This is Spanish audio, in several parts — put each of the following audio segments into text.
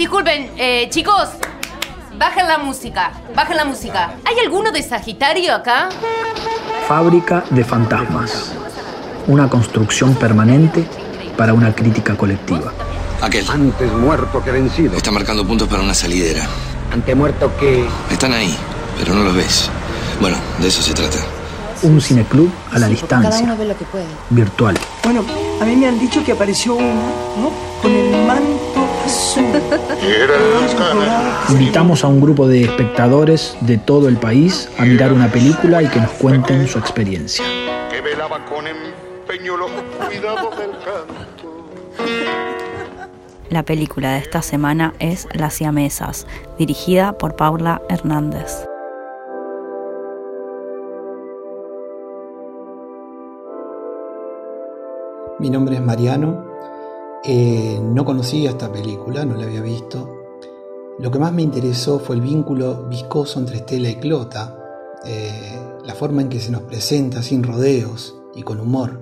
Disculpen, eh, chicos, bajen la música, bajen la música. ¿Hay alguno de Sagitario acá? Fábrica de fantasmas. Una construcción permanente para una crítica colectiva. Aquel. Antes muerto que vencido. Está marcando puntos para una salidera. Antemuerto que... Están ahí, pero no los ves. Bueno, de eso se trata. Un cineclub a la distancia. Cada uno ve lo que puede. Virtual. Bueno, a mí me han dicho que apareció uno, ¿no? Con el manto. Invitamos a un grupo de espectadores de todo el país a mirar una película y que nos cuenten su experiencia. que velaba con empeño los cuidados del canto. La película de esta semana es Las Siamesas, dirigida por Paula Hernández. Mi nombre es Mariano. Eh, no conocía esta película, no la había visto. Lo que más me interesó fue el vínculo viscoso entre Estela y Clota, eh, la forma en que se nos presenta sin rodeos y con humor,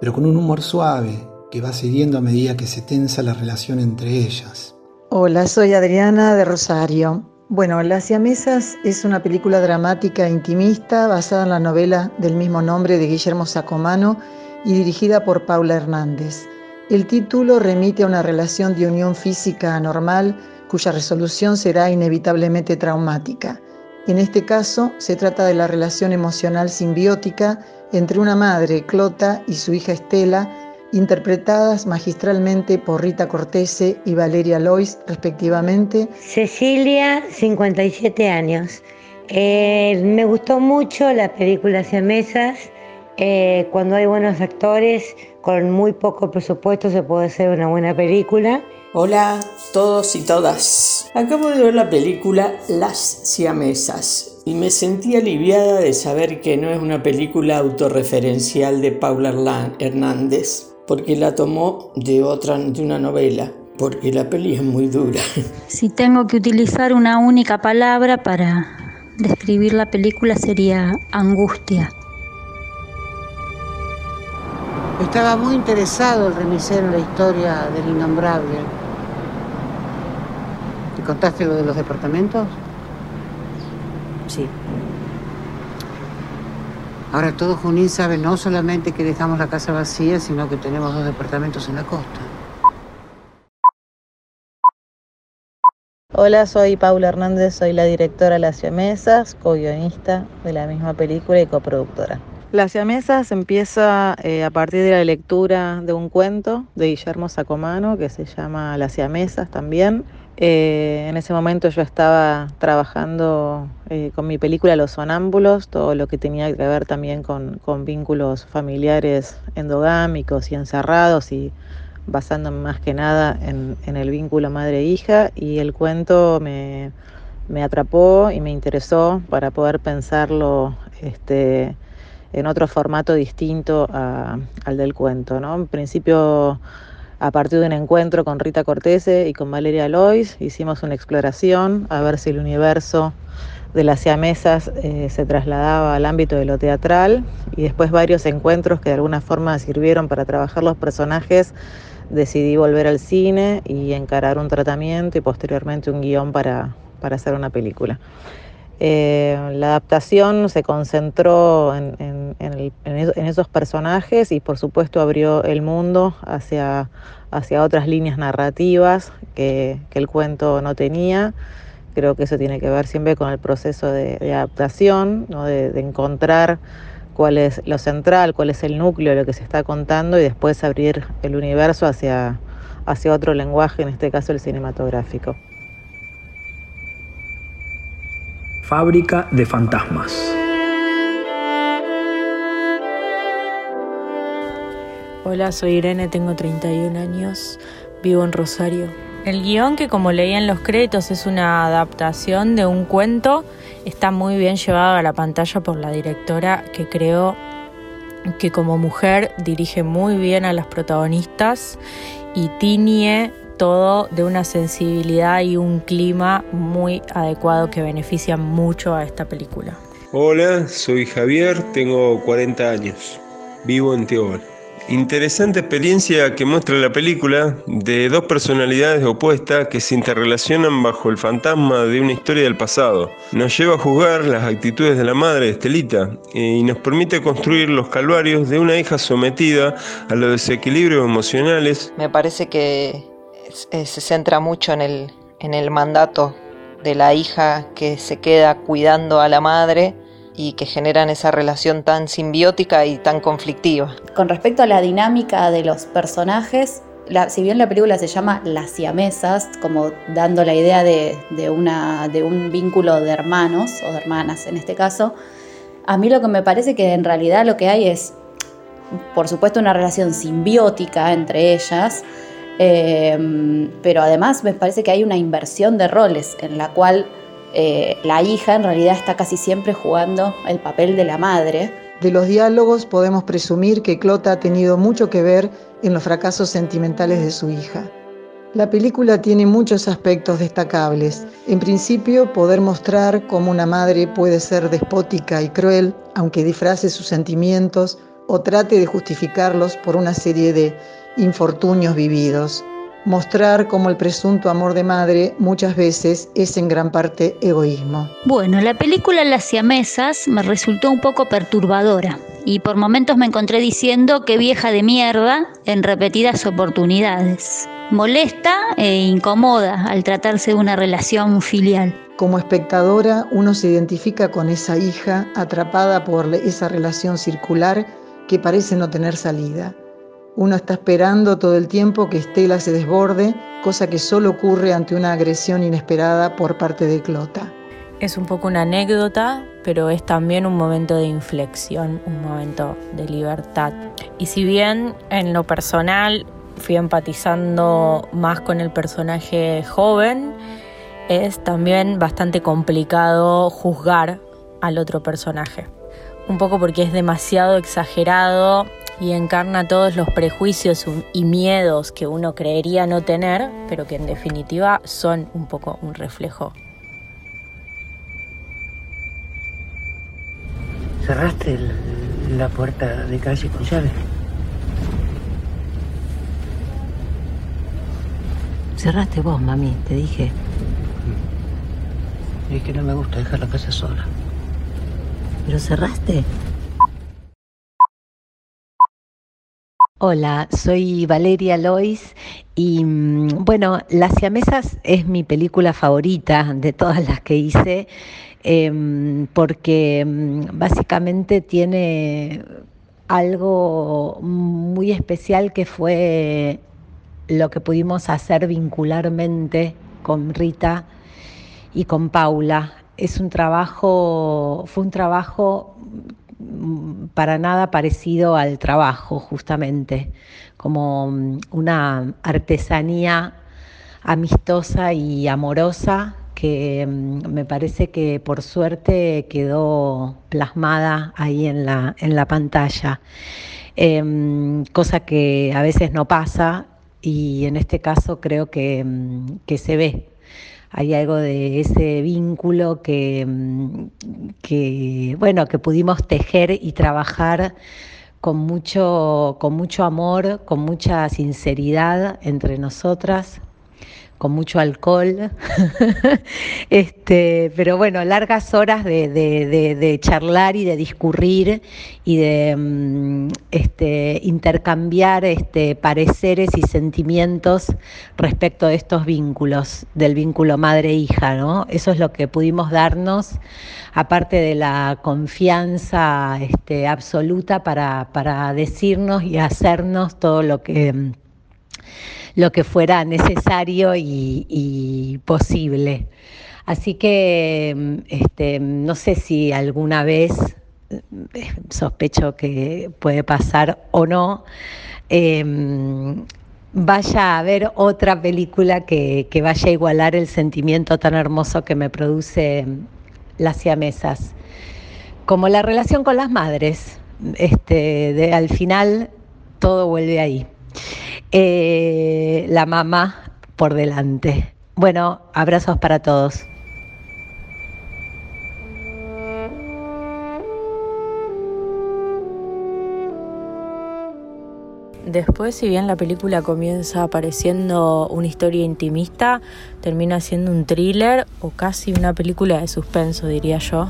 pero con un humor suave que va cediendo a medida que se tensa la relación entre ellas. Hola, soy Adriana de Rosario. Bueno, Las Siamesas es una película dramática intimista basada en la novela del mismo nombre de Guillermo Sacomano y dirigida por Paula Hernández. El título remite a una relación de unión física anormal cuya resolución será inevitablemente traumática. En este caso, se trata de la relación emocional simbiótica entre una madre, Clota, y su hija Estela, interpretadas magistralmente por Rita Cortese y Valeria Lois, respectivamente. Cecilia, 57 años. Eh, me gustó mucho la película. Eh, cuando hay buenos actores, con muy poco presupuesto se puede hacer una buena película. Hola todos y todas. Acabo de ver la película Las Siamesas y me sentí aliviada de saber que no es una película autorreferencial de Paula Hernández, porque la tomó de otra, de una novela, porque la peli es muy dura. Si tengo que utilizar una única palabra para describir la película sería angustia. Estaba muy interesado el remisero en la historia del innombrable. ¿Te contaste lo de los departamentos? Sí. Ahora todo Junín sabe no solamente que dejamos la casa vacía, sino que tenemos dos departamentos en la costa. Hola, soy Paula Hernández, soy la directora de Las Siamesas, co-guionista de la misma película y coproductora. Las Siamesas empieza eh, a partir de la lectura de un cuento de Guillermo Sacomano que se llama Las Siamesas también. Eh, en ese momento yo estaba trabajando eh, con mi película Los Sonámbulos, todo lo que tenía que ver también con, vínculos familiares endogámicos y encerrados y basándome más que nada en, el vínculo madre-hija y el cuento me, me atrapó y me interesó para poder pensarlo este, en otro formato distinto a- al del cuento. ¿no? En principio, a partir de un encuentro con Rita Cortese y con Valeria Lois, hicimos una exploración a ver si el universo de las siamesas eh, se trasladaba al ámbito de lo teatral y después varios encuentros que de alguna forma sirvieron para trabajar los personajes decidí volver al cine y encarar un tratamiento y posteriormente un guion para, para hacer una película. Eh, la adaptación se concentró en, en- en esos personajes y por supuesto abrió el mundo hacia, hacia otras líneas narrativas que, el cuento no tenía. Creo que eso tiene que ver siempre con el proceso de, adaptación, ¿no? de, de encontrar cuál es lo central, cuál es el núcleo de lo que se está contando y después abrir el universo hacia, hacia otro lenguaje, en este caso el cinematográfico. Fábrica de fantasmas. Hola, soy Irene, tengo 31 años, vivo en Rosario. El guion, que como leía en los créditos es una adaptación de un cuento, está muy bien llevado a la pantalla por la directora que creo que como mujer dirige muy bien a las protagonistas y tiñe todo de una sensibilidad y un clima muy adecuado que beneficia mucho a esta película. Hola, soy Javier, tengo 40 años, vivo en Tehuel. Interesante experiencia que muestra la película de dos personalidades opuestas que se interrelacionan bajo el fantasma de una historia del pasado. Nos lleva a juzgar las actitudes de la madre de Estelita eh, y nos permite construir los calvarios de una hija sometida a los desequilibrios emocionales. Me parece que se centra mucho en el, en el mandato de la hija que se queda cuidando a la madre y que generan esa relación tan simbiótica y tan conflictiva. Con respecto a la dinámica de los personajes, si bien la película se llama Las siamesas, como dando la idea de, una, de un vínculo de hermanos o de hermanas en este caso, a mí lo que me parece que en realidad lo que hay es, por supuesto, una relación simbiótica entre ellas, eh, pero además me parece que hay una inversión de roles en la cual eh, la hija en realidad está casi siempre jugando el papel de la madre. De los diálogos podemos presumir que Clota ha tenido mucho que ver en los fracasos sentimentales de su hija. La película tiene muchos aspectos destacables. En principio, poder mostrar cómo una madre puede ser despótica y cruel, aunque disfrace sus sentimientos o trate de justificarlos por una serie de infortunios vividos mostrar cómo el presunto amor de madre muchas veces es en gran parte egoísmo. Bueno, la película Las siamesas me resultó un poco perturbadora y por momentos me encontré diciendo que vieja de mierda en repetidas oportunidades. Molesta e incomoda al tratarse de una relación filial. Como espectadora, uno se identifica con esa hija atrapada por esa relación circular que parece no tener salida. Uno está esperando todo el tiempo que Estela se desborde, cosa que solo ocurre ante una agresión inesperada por parte de Clota. Es un poco una anécdota, pero es también un momento de inflexión, un momento de libertad. Y si bien en lo personal fui empatizando más con el personaje joven, es también bastante complicado juzgar al otro personaje. Un poco porque es demasiado exagerado y encarna todos los prejuicios y miedos que uno creería no tener, pero que en definitiva son un poco un reflejo. ¿Cerraste la puerta de calle con llave? Cerraste vos, mami, te dije. Es que no me gusta dejar la casa sola. ¿Pero cerraste? Hola, soy Valeria Lois y mm, bueno, Las Siamesas es mi película favorita de todas las que hice em, porque mm, básicamente tiene algo muy especial que fue lo que pudimos hacer vincularmente con Rita y con Paula. Es un trabajo, fue un trabajo para nada parecido al trabajo, justamente, como mm, una artesanía amistosa y amorosa que mm, me parece que por suerte quedó plasmada ahí en la, en la pantalla, em, cosa que a veces no pasa y en este caso creo que, mm, que se ve hay algo de ese vínculo que, mm, que, bueno, que pudimos tejer y trabajar con mucho, con mucho amor, con mucha sinceridad entre nosotras con mucho alcohol, este, pero bueno, largas horas de, charlar y de discurrir y de mm, este, intercambiar este, pareceres y sentimientos respecto de estos vínculos, del vínculo madre-hija, ¿no? Eso es lo que pudimos darnos, aparte de la confianza este, absoluta para, para decirnos y hacernos todo lo que mm, lo que fuera necesario y, posible. Así que este, no sé si alguna vez, eh, sospecho que puede pasar o no, em, vaya a ver otra película que, vaya a igualar el sentimiento tan hermoso que me produce las siamesas. Como la relación con las madres, este, de, al final todo vuelve ahí. Eh, la mamá por delante. Bueno, abrazos para todos. Después, si bien la película comienza apareciendo una historia intimista, termina siendo un thriller o casi una película de suspenso, diría yo,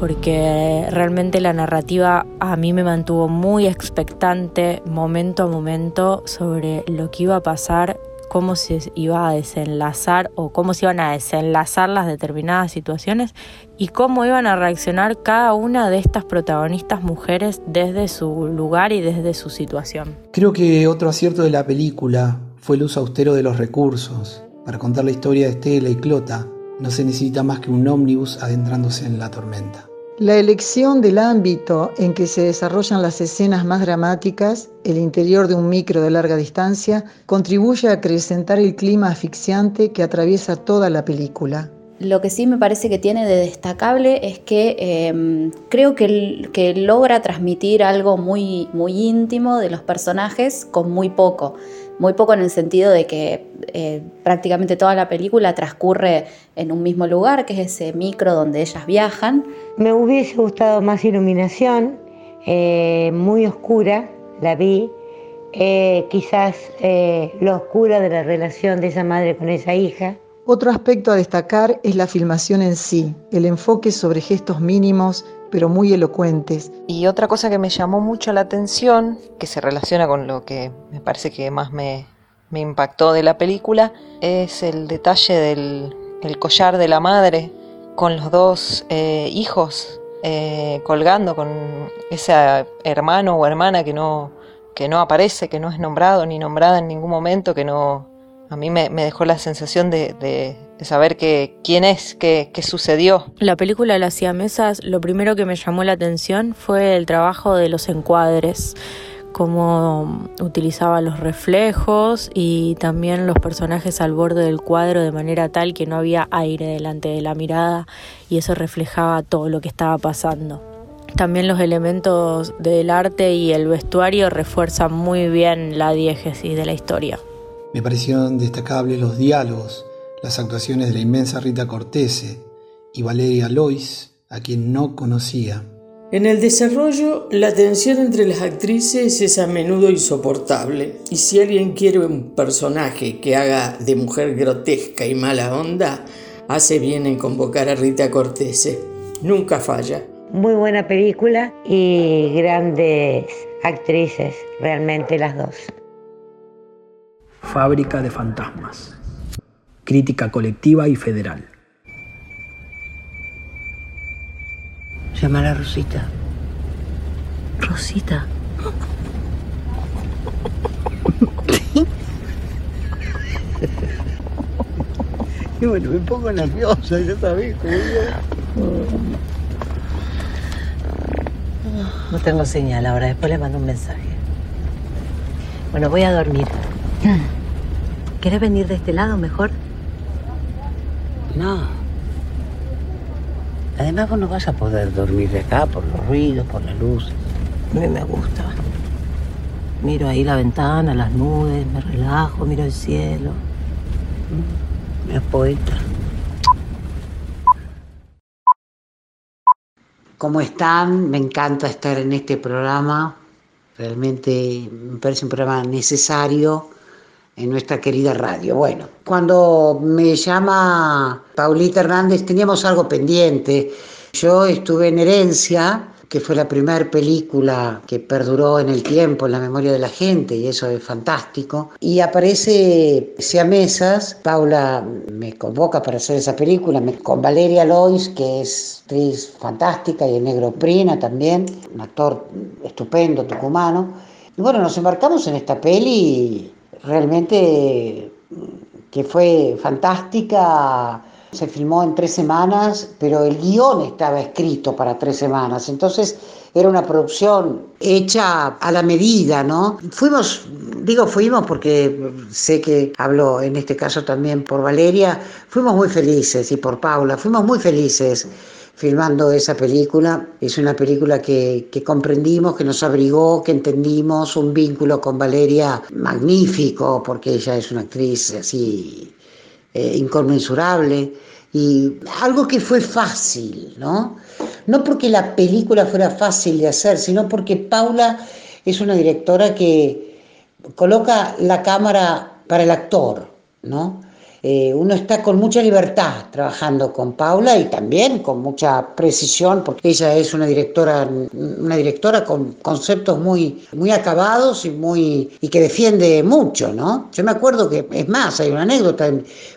porque realmente la narrativa a mí me mantuvo muy expectante momento a momento sobre lo que iba a pasar cómo se iba a desenlazar o cómo se iban a desenlazar las determinadas situaciones y cómo iban a reaccionar cada una de estas protagonistas mujeres desde su lugar y desde su situación. Creo que otro acierto de la película fue el uso austero de los recursos. Para contar la historia de Estela y Clota no se necesita más que un ómnibus adentrándose en la tormenta. La elección del ámbito en que se desarrollan las escenas más dramáticas, el interior de un micro de larga distancia, contribuye a acrecentar el clima asfixiante que atraviesa toda la película. Lo que sí me parece que tiene de destacable es que em, creo que, que, logra transmitir algo muy, muy íntimo de los personajes con muy poco muy poco en el sentido de que eh, prácticamente toda la película transcurre en un mismo lugar, que es ese micro donde ellas viajan. Me hubiese gustado más iluminación, eh, muy oscura, la vi. Eh, quizás lo oscura de la relación de esa madre con esa hija. Otro aspecto a destacar es la filmación en sí, el enfoque sobre gestos mínimos pero muy elocuentes. Y otra cosa que me llamó mucho la atención, que se relaciona con lo que me parece que más me, impactó de la película, es el detalle del collar de la madre con los dos eh, hijos eh, colgando, con ese hermano o hermana que no, que no aparece, que no es nombrado ni nombrada en ningún momento, que no, a mí me, dejó la sensación de, saber que, quién es, qué, sucedió. La película Las siamesas, lo primero que me llamó la atención fue el trabajo de los encuadres cómo utilizaba los reflejos y también los personajes al borde del cuadro de manera tal que no había aire delante de la mirada y eso reflejaba todo lo que estaba pasando. También los elementos del arte y el vestuario refuerzan muy bien la diégesis de la historia. Me parecieron destacables los diálogos, las actuaciones de la inmensa Rita Cortese y Valeria Lois, a quien no conocía. En el desarrollo, la tensión entre las actrices es a menudo insoportable, y si alguien quiere un personaje que haga de mujer grotesca y mala onda, hace bien en convocar a Rita Cortese. Nunca falla. Muy buena película y grandes actrices, realmente las dos. Fábrica de fantasmas. Crítica colectiva y federal. Llama a Rosita. Rosita. y bueno, me pongo nerviosa, ya sabes No tengo señal ahora, después le mando un mensaje. Bueno, voy a dormir. ¿Quieres venir de este lado mejor? No. Además vos no vas a poder dormir de acá por los ruidos, por la luz. A mí me gusta. Miro ahí la ventana, las nubes, me relajo, miro el cielo. Me poeta. ¿Cómo están? Me encanta estar en este programa. Realmente me parece un programa necesario en nuestra querida radio. Bueno, cuando me llama Paulita Hernández teníamos algo pendiente. Yo estuve en Herencia, que fue la primera película que perduró en el tiempo, en la memoria de la gente, y eso es fantástico. Y aparece Siamesas, Paula me convoca para hacer esa película, con Valeria Lois, que es actriz fantástica, y el negro Prina también, un actor estupendo, tucumano. Y bueno, nos embarcamos en esta peli realmente que fue fantástica. Se filmó en tres semanas, pero el guion estaba escrito para tres semanas. Entonces era una producción hecha a la medida, ¿no? Fuimos, digo fuimos porque sé que hablo en este caso también por Valeria, fuimos muy felices y por Paula, fuimos muy felices filmando esa película. Es una película que, comprendimos, que nos abrigó, que entendimos, un vínculo con Valeria magnífico, porque ella es una actriz así eh, inconmensurable. Y algo que fue fácil, ¿no? No porque la película fuera fácil de hacer, sino porque Paula es una directora que coloca la cámara para el actor, ¿no? Eh, uno está con mucha libertad trabajando con Paula y también con mucha precisión, porque ella es una directora, una directora con conceptos muy, muy acabados y, muy, y que defiende mucho, ¿no? Yo me acuerdo que, es más, hay una anécdota,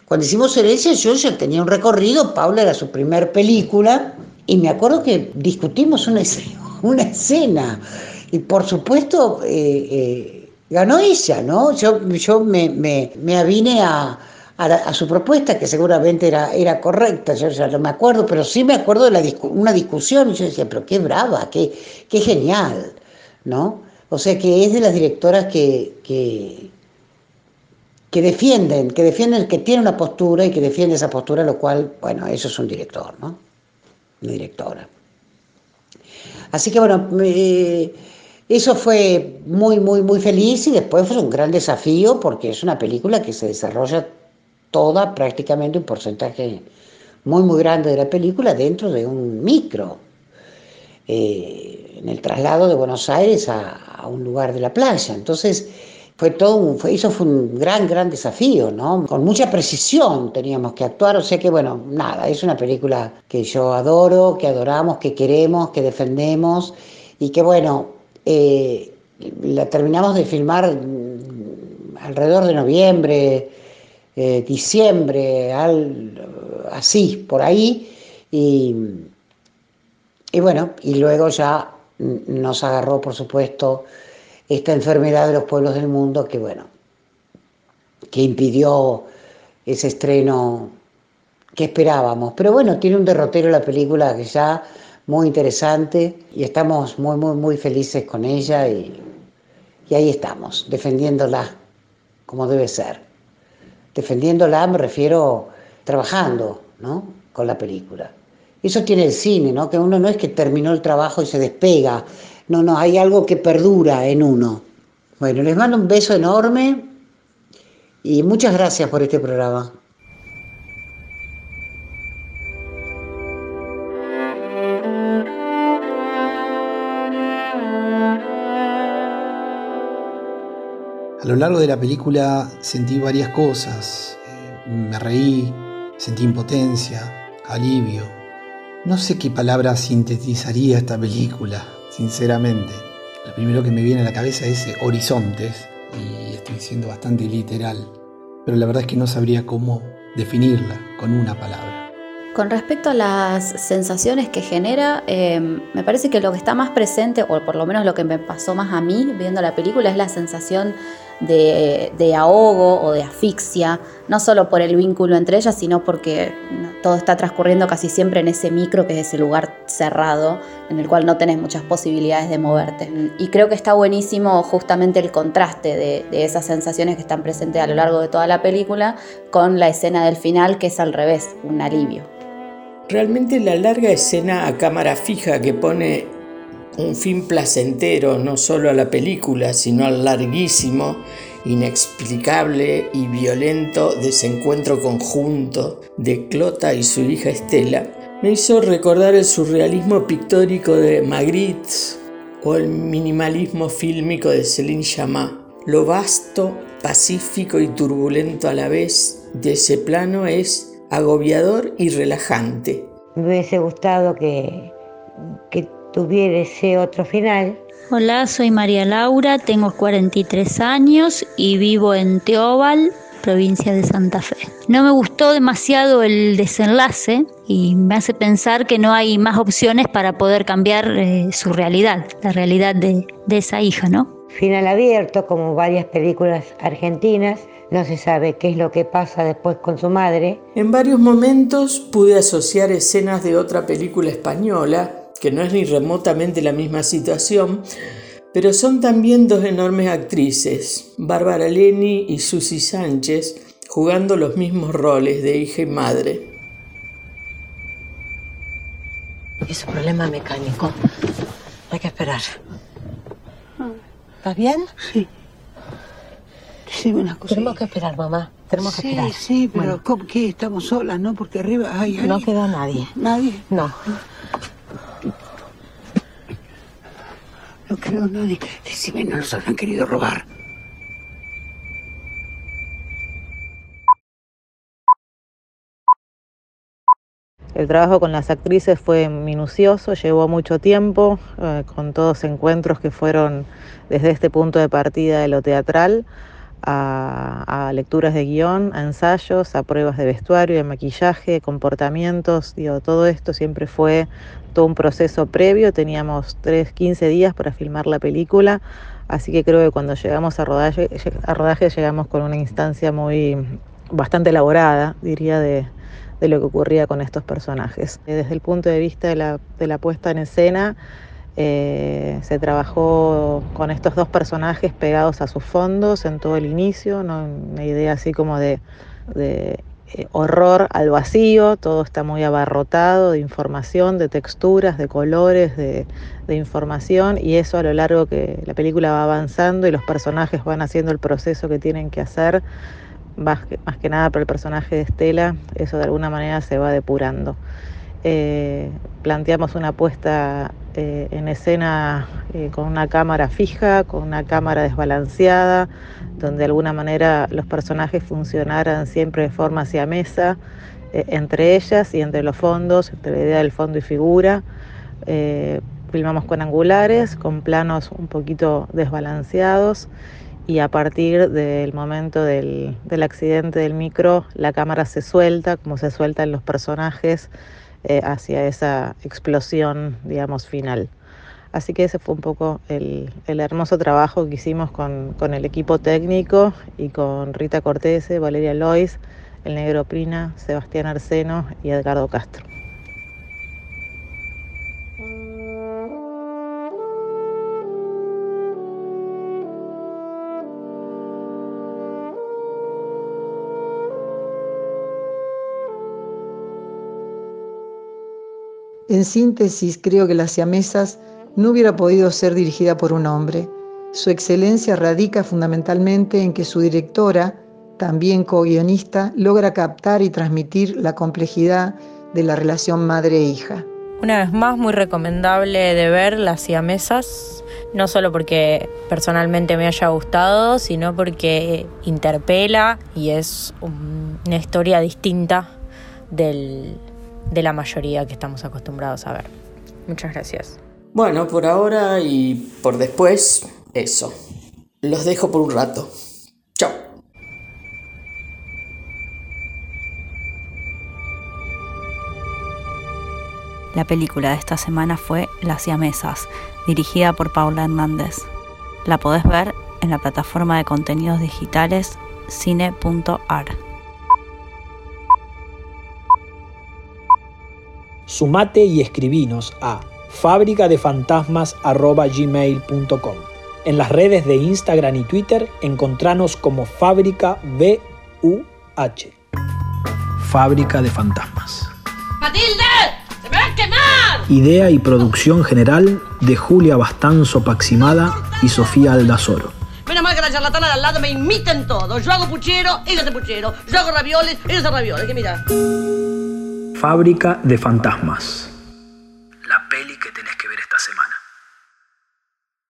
cuando hicimos Herencia yo ya tenía un recorrido, Paula era su primer película, y me acuerdo que discutimos una escena, una escena y por supuesto eh, eh, ganó ella, ¿no? Yo, yo me, me, me avine a a, su propuesta, que seguramente era, era correcta, yo ya no me acuerdo, pero sí me acuerdo de la una discusión, y yo decía, pero qué brava, qué, qué genial, ¿no? O sea que es de las directoras que, que, que defienden, que defienden, que tiene una postura y que defiende esa postura, lo cual, bueno, eso es un director, ¿no? Una directora. Así que bueno, eso fue muy, muy, muy feliz y después fue un gran desafío porque es una película que se desarrolla toda, prácticamente un porcentaje muy, muy grande de la película dentro de un micro. Eh, en el traslado de Buenos Aires a, un lugar de la playa. Entonces, fue todo fue, eso fue un gran, gran desafío, ¿no? Con mucha precisión teníamos que actuar, o sea que, bueno, nada, es una película que yo adoro, que adoramos, que queremos, que defendemos y que, bueno, eh, la terminamos de filmar alrededor de noviembre, eh, diciembre, al, así, por ahí, y, y bueno, y luego ya nos agarró, por supuesto, esta enfermedad de los pueblos del mundo que, bueno, que impidió ese estreno que esperábamos. Pero bueno, tiene un derrotero la película que ya muy interesante y estamos muy, muy, muy felices con ella y, y ahí estamos, defendiéndola como debe ser defendiéndola me refiero trabajando ¿no? con la película. Eso tiene el cine, ¿no? que uno no es que terminó el trabajo y se despega, no, no, hay algo que perdura en uno. Bueno, les mando un beso enorme y muchas gracias por este programa. A lo largo de la película sentí varias cosas. Eh, me reí, sentí impotencia, alivio. No sé qué palabra sintetizaría esta película, sinceramente. Lo primero que me viene a la cabeza es horizontes, y estoy siendo bastante literal, pero la verdad es que no sabría cómo definirla con una palabra. Con respecto a las sensaciones que genera, eh, me parece que lo que está más presente, o por lo menos lo que me pasó más a mí viendo la película, es la sensación de, ahogo o de asfixia, no solo por el vínculo entre ellas, sino porque todo está transcurriendo casi siempre en ese micro, que es ese lugar cerrado, en el cual no tenés muchas posibilidades de moverte. Y creo que está buenísimo justamente el contraste de, de esas sensaciones que están presentes a lo largo de toda la película con la escena del final, que es al revés, un alivio. Realmente la larga escena a cámara fija que pone un fin placentero no solo a la película, sino al larguísimo, inexplicable y violento desencuentro conjunto de Clota y su hija Estela, me hizo recordar el surrealismo pictórico de Magritte o el minimalismo fílmico de Céline Chamat. Lo vasto, pacífico y turbulento a la vez de ese plano es agobiador y relajante. Me hubiese gustado que, que tuviera ese otro final. Hola, soy María Laura, tengo 43 años y vivo en Teóbal, provincia de Santa Fe. No me gustó demasiado el desenlace y me hace pensar que no hay más opciones para poder cambiar eh, su realidad, la realidad de, de esa hija, ¿no? Final abierto, como varias películas argentinas, no se sabe qué es lo que pasa después con su madre. En varios momentos pude asociar escenas de otra película española que no es ni remotamente la misma situación, pero son también dos enormes actrices, Bárbara Leni y Susi Sánchez, jugando los mismos roles de hija y madre. Es un problema mecánico. Hay que esperar. ¿Estás bien? Sí. Sí, una cosa. Tenemos que esperar, mamá. Tenemos que esperar. Sí, pero ¿cómo que estamos solas, no? Porque arriba hay. No queda nadie. ¿Nadie? No. No creo nada. De... Decime, no los habrán querido robar. El trabajo con las actrices fue minucioso, llevó mucho tiempo, eh, con todos encuentros que fueron desde este punto de partida de lo teatral a, lecturas de guion, a ensayos, a pruebas de vestuario, de maquillaje, comportamientos, digo, todo esto siempre fue todo un proceso previo, teníamos 3, 15 días para filmar la película, así que creo que cuando llegamos a rodaje, a rodaje llegamos con una instancia muy bastante elaborada, diría, de, de lo que ocurría con estos personajes. Desde el punto de vista de la, de la puesta en escena, eh, se trabajó con estos dos personajes pegados a sus fondos en todo el inicio, ¿no? una idea así como de, eh, horror al vacío, todo está muy abarrotado de información, de texturas, de colores, de, información y eso a lo largo que la película va avanzando y los personajes van haciendo el proceso que tienen que hacer, más que, más que nada para el personaje de Estela, eso de alguna manera se va depurando. Eh, planteamos una puesta eh, en escena eh, con una cámara fija, con una cámara desbalanceada, donde de alguna manera los personajes funcionaran siempre de forma hacia mesa, entre ellas y entre los fondos, entre la idea del fondo y figura. filmamos con angulares, con planos un poquito desbalanceados y a partir del momento del, del accidente del micro, la cámara se suelta, como se sueltan los personajes eh, hacia esa explosión, digamos, final. Así que ese fue un poco el, hermoso trabajo que hicimos con, el equipo técnico y con Rita Cortese, Valeria Lois, el negro Prina, Sebastián Arseno y Edgardo Castro. En síntesis, creo que Las siamesas no hubiera podido ser dirigida por un hombre. Su excelencia radica fundamentalmente en que su directora, también co-guionista, logra captar y transmitir la complejidad de la relación madre-hija. Una vez más, muy recomendable de ver Las siamesas, no solo porque personalmente me haya gustado, sino porque interpela y es una historia distinta del, de la mayoría que estamos acostumbrados a ver. Muchas gracias. Bueno, por ahora y por después, eso. Los dejo por un rato. Chao. La película de esta semana fue Las siamesas, dirigida por Paula Hernández. La podés ver en la plataforma de contenidos digitales cine.ar. Sumate y escribinos a fabricadefantasmas.gmail.com. En las redes de Instagram y Twitter encontranos como Fábrica VUH. Fábrica de Fantasmas. ¡Matilde! ¡Se me va a quemar! Idea y producción general de Julia Bastanzo Paximada y Sofía Aldazoro. Menos mal que la charlatana de al lado me imiten todo. Yo hago puchero, ella hace puchero. Yo hago ravioles, ella hace ravioles. Que mira. Fábrica de Fantasmas. La peli que tenés que ver.